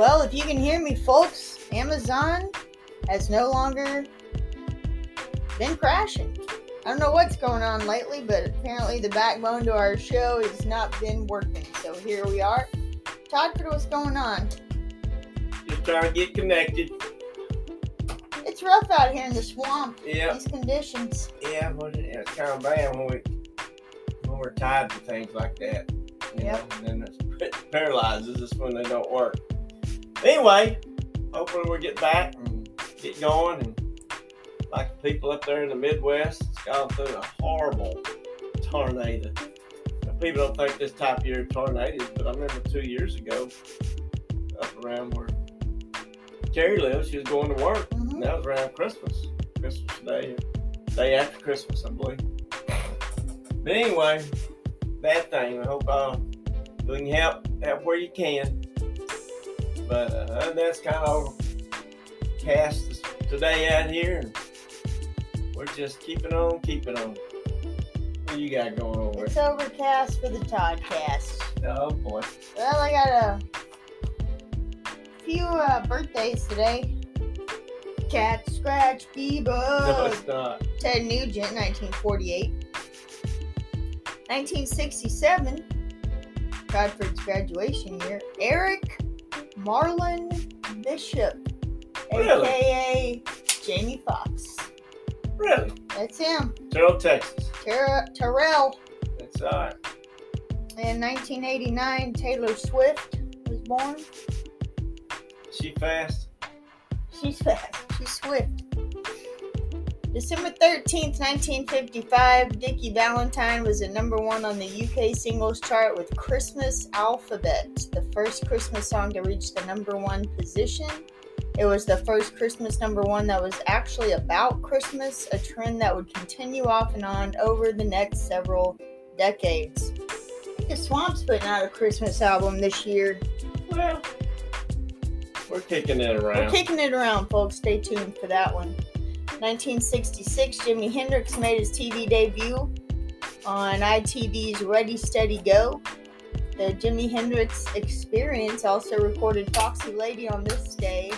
Well, if you can hear me, folks, Amazon has no longer been crashing. I don't know what's going on lately, but apparently the backbone to our show has not been working. So here we are. Todd, what's going on? Just trying to get connected. It's rough out here in the swamp. Yeah. These conditions. Yeah, yeah, it's kind of bad when we when we're tied to things like that. You Yep. know, and then it paralyzes us when they don't work. Anyway, hopefully we get back and get going. And like the people up there in the Midwest, it's gone through a horrible tornado. Now, people don't think this type of year tornadoes, but I remember two years ago, up around where Carrie lives, she was going to work. Mhm. And that was around Christmas, Christmas Day, day after Christmas, I believe. But anyway, bad thing. I hope uh, we can help help where you can. But uh, other than that, it's kind of overcast today out here, and we're just keeping on, keeping on. What you got going on? It's overcast for the Toddcast. Oh boy, Well, I got a few uh, birthdays today. Cat Scratch Bebop. no, it's not. Ted Nugent, 1948. 1967, Bradford's graduation year. Eric Marlon Bishop, Really? aka Jamie Foxx. Really? That's him. Terrell, Texas. Ter- Terrell. That's all right. In 1989, Taylor Swift was born. She fast. She's fast. She's swift. December 13th, 1955, Dickie Valentine was at number one on the UK singles chart with Christmas Alphabet, the first Christmas song to reach the number one position. It was the first Christmas number one that was actually about Christmas, a trend that would continue off and on over the next several decades. The Swamp's putting out a Christmas album this year. Well, we're kicking it around. We're kicking it around, folks. Stay tuned for that one. 1966, Jimi Hendrix made his TV debut on ITV's Ready, Steady, Go. The Jimi Hendrix Experience also recorded Foxy Lady on this day,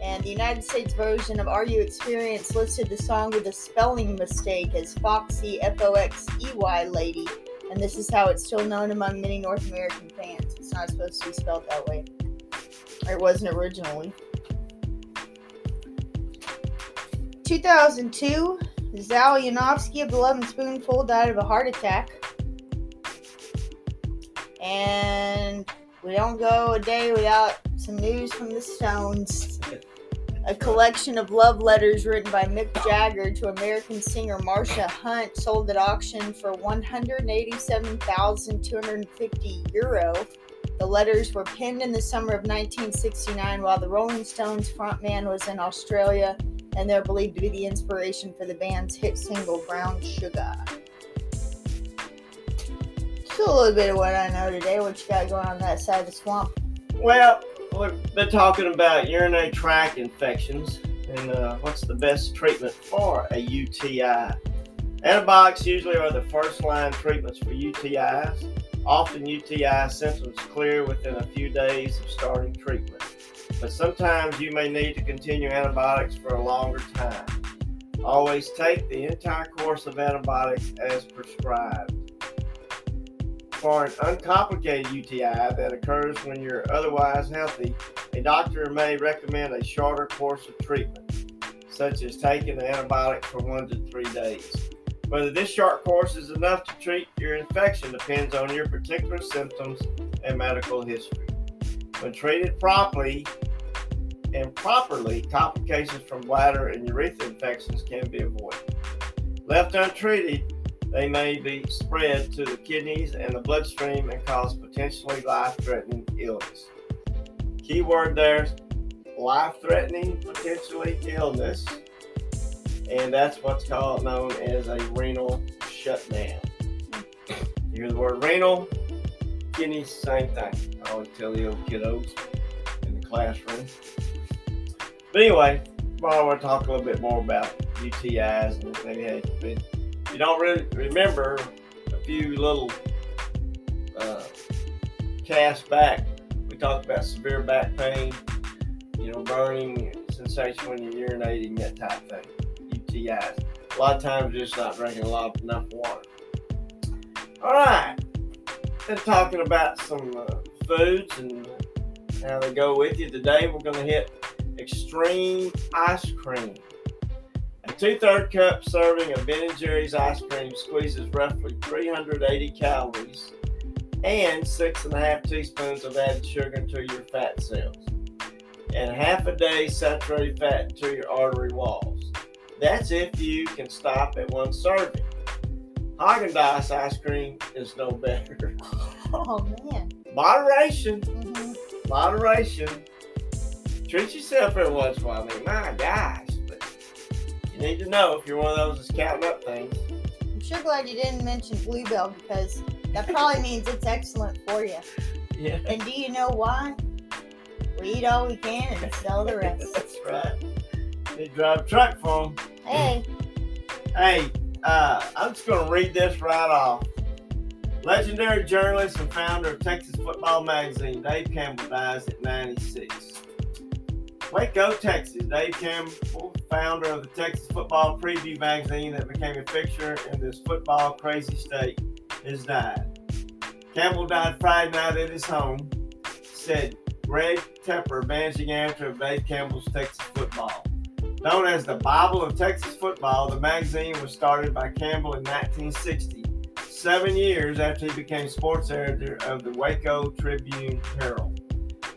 and the United States version of Are You Experience listed the song with a spelling mistake as Foxy F O X E Y Lady, and this is how it's still known among many North American fans. It's not supposed to be spelled that way. Or it wasn't originally. 2002, Zal Yanovsky of the Lovin' Spoonful died of a heart attack. And we don't go a day without some news from the Stones. A collection of love letters written by Mick Jagger to American singer Marsha Hunt sold at auction for 187,250 euro. The letters were penned in the summer of 1969 while the Rolling Stones frontman was in Australia, and they're believed to be the inspiration for the band's hit single Brown Sugar. Just a little bit of what I know today. What you got going on that side of the swamp? Well, we've been talking about urinary tract infections and uh, what's the best treatment for a UTI. Antibiotics usually are the first line treatments for UTIs. Often UTI symptoms clear within a few days of starting treatment, but sometimes you may need to continue antibiotics for a longer time. Always take the entire course of antibiotics as prescribed. For an uncomplicated UTI that occurs when you're otherwise healthy, a doctor may recommend a shorter course of treatment, such as taking an antibiotic for one to three days. Whether this short course is enough to treat your infection depends on your particular symptoms and medical history. When treated properly and properly, complications from bladder and urethra infections can be avoided. Left untreated, they may be spread to the kidneys and the bloodstream and cause potentially life threatening illness. Key word there life threatening, potentially illness. And that's what's called known as a renal shutdown. You hear the word renal, kidneys, same thing. I always tell the old kiddos in the classroom. But anyway, I want to talk a little bit more about UTIs and if you don't really remember a few little uh, casts back, we We talked about severe back pain, you know, burning sensation when you're urinating, that type of thing. UTIs. A lot of times, just not drinking a lot enough water. All right. Been talking about some uh, foods and how they go with you. Today, we're going to hit extreme ice cream. A two-third cup serving of Ben & Jerry's ice cream squeezes roughly 380 calories and six and a half teaspoons of added sugar into your fat cells, and half a day saturated fat into your artery walls. That's if you can stop at one serving. Haagen-Dazs ice cream is no better. Oh man. Moderation, hmm moderation. Treat yourself every once in a while. I mean, my gosh, but you need to know if you're one of those that's counting up things. I'm sure glad you didn't mention Bluebell because that probably means it's excellent for you. Yeah. And do you know why? We eat all we can and sell the rest. That's right. They drive a truck for 'em. hey, Hey, uh, I'm just going to read this right off. Legendary journalist and founder of Texas Football Magazine, Dave Campbell dies at 96. Waco, Texas. Dave Campbell, founder of the Texas Football Preview magazine that became a fixture in this football crazy state, has died. Campbell died Friday night at his home, said Greg Tepper, managing editor of Dave Campbell's Texas Football. Known as the Bible of Texas football, the magazine was started by Campbell in 1960, seven years after he became sports editor of the Waco Tribune Herald.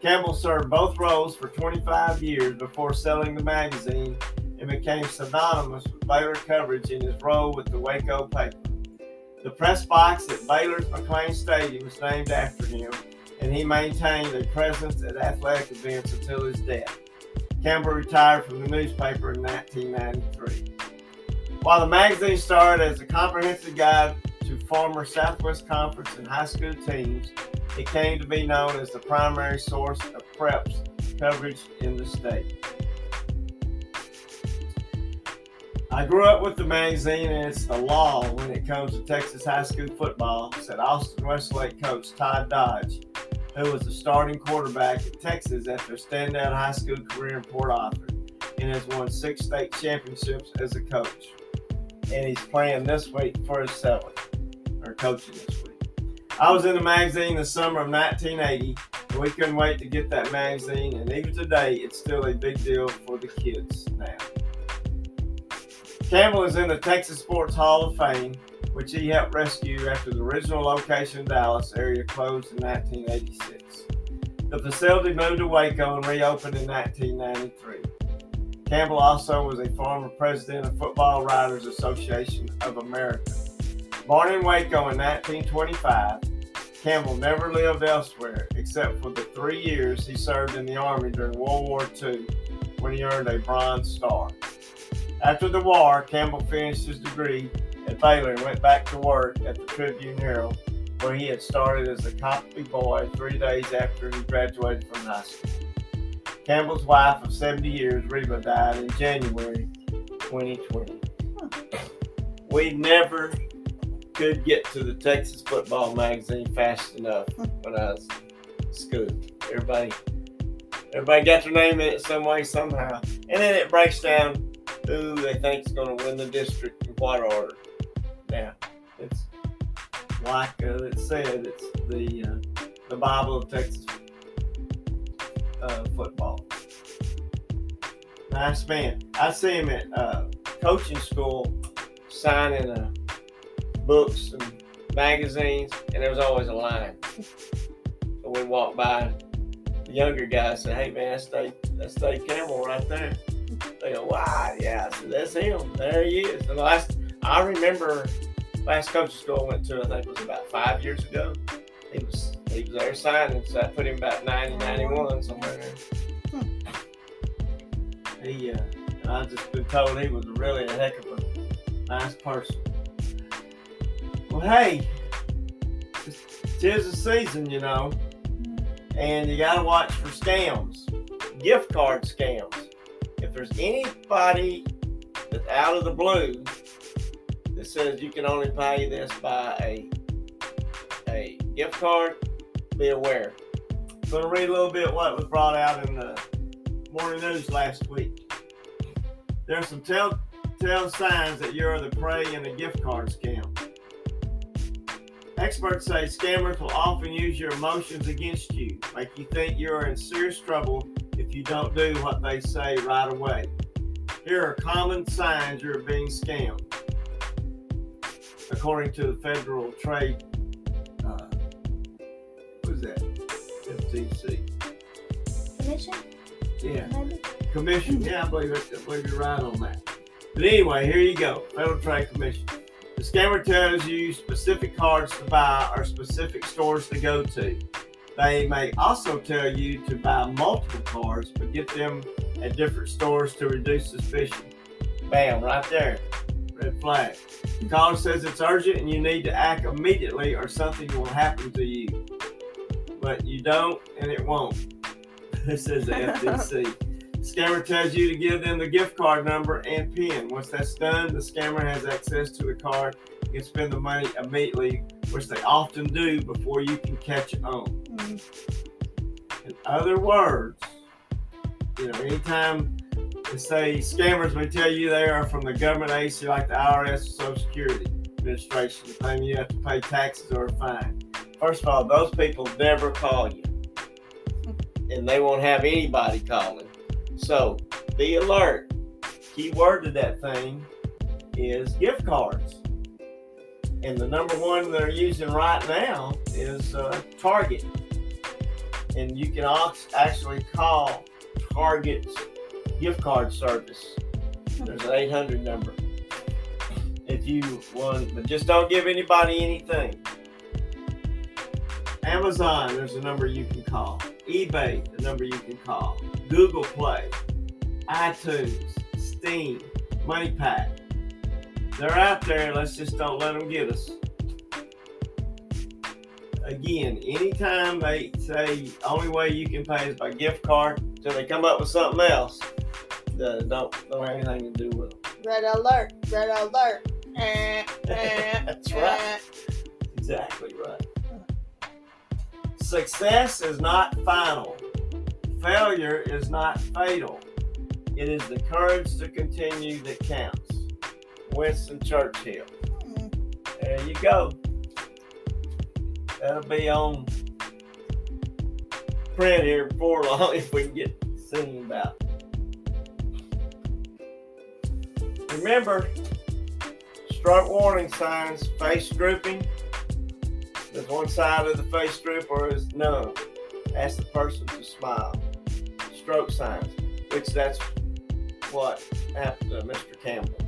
Campbell served both roles for 25 years before selling the magazine and became synonymous with Baylor coverage in his role with the Waco paper. The press box at Baylor's McLane Stadium was named after him, and he maintained a presence at athletic events until his death. Campbell retired from the newspaper in 1993. While the magazine started as a comprehensive guide to former Southwest Conference and high school teams, it came to be known as the primary source of preps coverage in the state. I grew up with the magazine, and it's the law when it comes to Texas high school football, said Austin Westlake coach Todd Dodge, who was the starting quarterback at Texas after a standout high school career in Port Arthur and has won six state championships as a coach. And he's playing this week for his seventh, or coaching this week. I was in the magazine the summer of 1980, and we couldn't wait to get that magazine, and even today, it's still a big deal for the kids now. Campbell is in the Texas Sports Hall of Fame, which he helped rescue after the original location in Dallas area closed in 1986. The facility moved to Waco and reopened in 1993. Campbell also was a former president of Football Writers Association of America. Born in Waco in 1925, Campbell never lived elsewhere except for the three years he served in the Army during World War II when he earned a Bronze Star. After the war, Campbell finished his degree at Baylor and went back to work at the Tribune Herald, where he had started as a copy boy three days after he graduated from high school. Campbell's wife of 70 years, Reba, died in January 2020. We never could get to the Texas Football Magazine fast enough when I was school. Everybody, everybody got their name in it some way, somehow, and then it breaks down who they think is going to win the district in what order. Now, it's like uh, it said, it's the uh, the Bible of Texas uh, football. Nice man. I see him at uh, coaching school signing uh, books and magazines, and there was always a line. So we walked by, the younger guy said, "Hey man, that's Dave, that's Dave Campbell right there." They go, "Wow, yeah, I said, that's him. There he is." And last, I remember last coaching school I went to, I think it was about five years ago. He was he was there signing, so I put him about 90, 91, somewhere there. He, uh, I've just been told he was really a heck of a nice person. Well, hey, tis the season, you know, and you got to watch for scams, gift card scams. If there's anybody that's out of the blue that says you can only pay this by a a gift card, be aware. I'm going to read a little bit what was brought out in the morning news last week. There are some telltale signs that you're the prey in a gift card scam. Experts say scammers will often use your emotions against you, make you think you're in serious trouble if you don't do what they say right away. Here are common signs you're being scammed. According to the Federal Trade, uh, what is that? FTC. Commission? Yeah. Maybe? Commission. Yeah, I believe, I believe you're right on that. But anyway, here you go. Federal Trade Commission. The scammer tells you specific cards to buy or specific stores to go to. They may also tell you to buy multiple cards, but get them at different stores to reduce suspicion. Bam, right there. Red flag. The caller says it's urgent and you need to act immediately or something will happen to you. But you don't and it won't. This is the FTC. Scammer tells you to give them the gift card number and PIN. Once that's done, the scammer has access to the card and can spend the money immediately, which they often do before you can catch on. Mm. In other words, you know, anytime they say scammers may tell you they are from the government agency like the IRS or Social Security Administration, claim you have to pay taxes or a fine. First of all, those people never call you. And they won't have anybody calling. So be alert. Key word to that thing is gift cards. And the number one they're using right now is uh, Target. And you can actually call Target's gift card service. There's an 800 number if you want, but just don't give anybody anything. Amazon, there's a number you can call. eBay, the number you can call. Google Play, iTunes, Steam, MoneyPak. They're out there. Let's just don't let them get us. Again, anytime they say only way you can pay is by gift card, till they come up with something else, uh, don't don't have anything to do with them. Red alert. Red alert. Eh, eh, That's eh. right. Exactly right. Success is not final. Failure is not fatal. It is the courage to continue that counts. Winston Churchill. There you go. That'll be on print here before long if we can get singing about. Remember, stroke warning signs, face drooping. Does one side of the face droop or is none? Ask the person to smile. Stroke signs, which that's what happened to Mr. Campbell.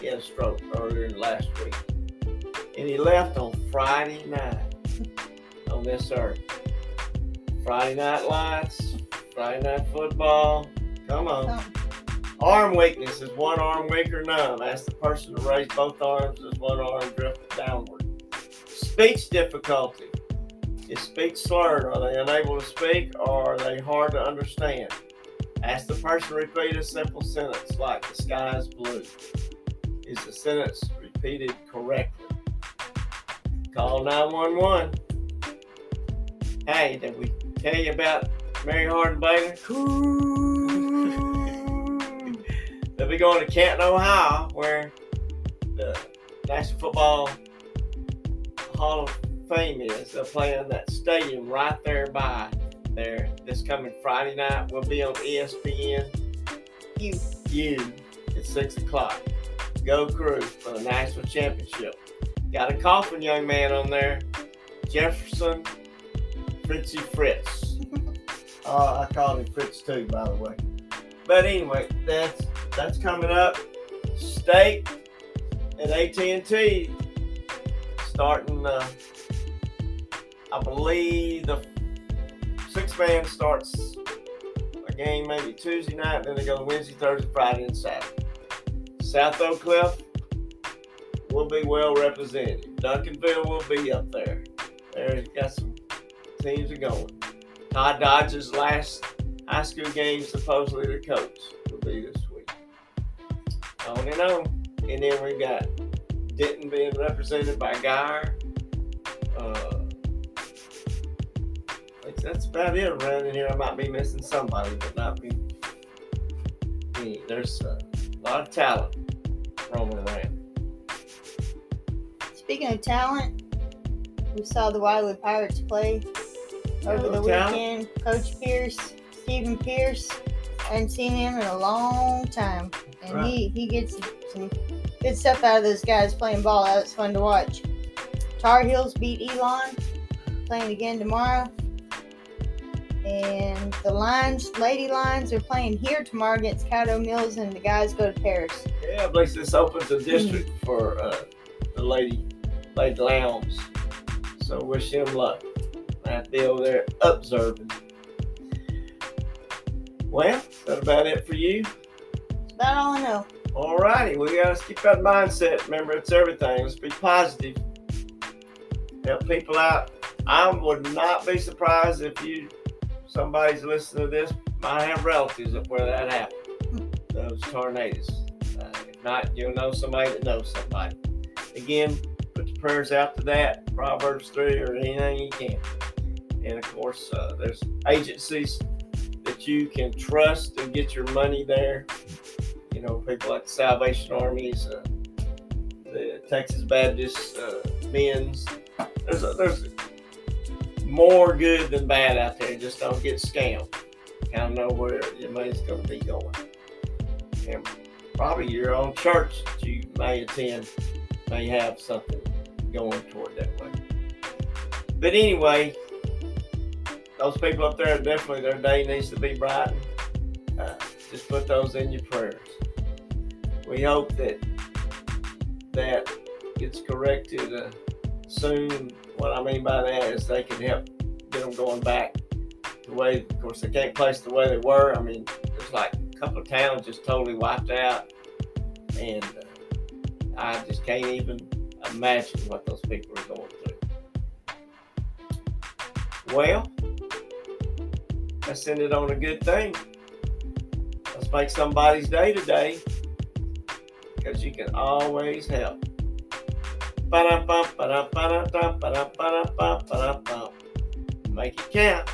He had a stroke earlier in last week. And he left on Friday night on this earth. Friday night lights, Friday night football. Come on. Arm weakness is one arm weak or numb. Ask the person to raise both arms as one arm drifts downward. Speech difficulty. Is speech slurred? Are they unable to speak or are they hard to understand? Ask the person to repeat a simple sentence like the sky is blue. Is the sentence repeated correctly? Call 911. Hey, did we tell you about Mary Hardin-Baylor? They'll be going to Canton, Ohio, where the National Football Hall of Fame is. They'll play in that stadium right there by there this coming Friday night. We'll be on ESPN. You. You at six o'clock. Go Cru for the national championship. Got a coffin young man on there, Jefferson Fritzy Fritz. uh, I called him Fritz too, by the way. But anyway, that's that's coming up. State at AT&T starting. Uh, I believe the six man starts a game maybe Tuesday night, then they go Wednesday, Thursday, Friday, and Saturday. South Oak Cliff will be well represented. Duncanville will be up there. There's got some teams are going. Todd Dodge's last high school game, supposedly the coach, will be this week. On and on. And then we got Denton being represented by Guyer. Uh, that's about it around in here. I might be missing somebody, but not me. me. There's a lot of talent roaming around. Speaking of talent, we saw the Wildwood Pirates play over the weekend. Coach Pierce, Stephen Pierce, I hadn't seen him in a long time, and right. he he gets some good stuff out of those guys playing ball. That's fun to watch. Tar Heels beat Elon, playing again tomorrow. And the Lions, Lady Lions, are playing here tomorrow against Caddo Mills, and the guys go to Paris. Yeah, I believe this opens a district for uh, the Lady Lady Lambs. So wish him luck. To be over there observing. Well, is that about it for you? That's about all I know. All righty, we gotta keep that mindset. Remember, it's everything. Let's be positive. Help people out. I would not be surprised if you somebody's listening to this might have relatives up where that happened. Those tornadoes. Uh, if not, you'll know somebody that knows somebody. Again, put your prayers out to that. Proverbs 3 or anything you can. And of course, uh, there's agencies that you can trust and get your money there. Know, people like the Salvation Armies, uh, the Texas Baptist uh, men's. There's a, there's more good than bad out there. Just don't get scammed. Kind of know where your money's going to be going. And probably your own church that you may attend may have something going toward that way. But anyway, those people up there definitely their day needs to be brightened. Uh, just put those in your prayers. We hope that that gets corrected uh, soon. What I mean by that is they can help get them going back the way. Of course, they can't place the way they were. I mean, there's like a couple of towns just totally wiped out, and uh, I just can't even imagine what those people are going through. Well, let's end it on a good thing. Let's make somebody's day today because you can always help. Make it count.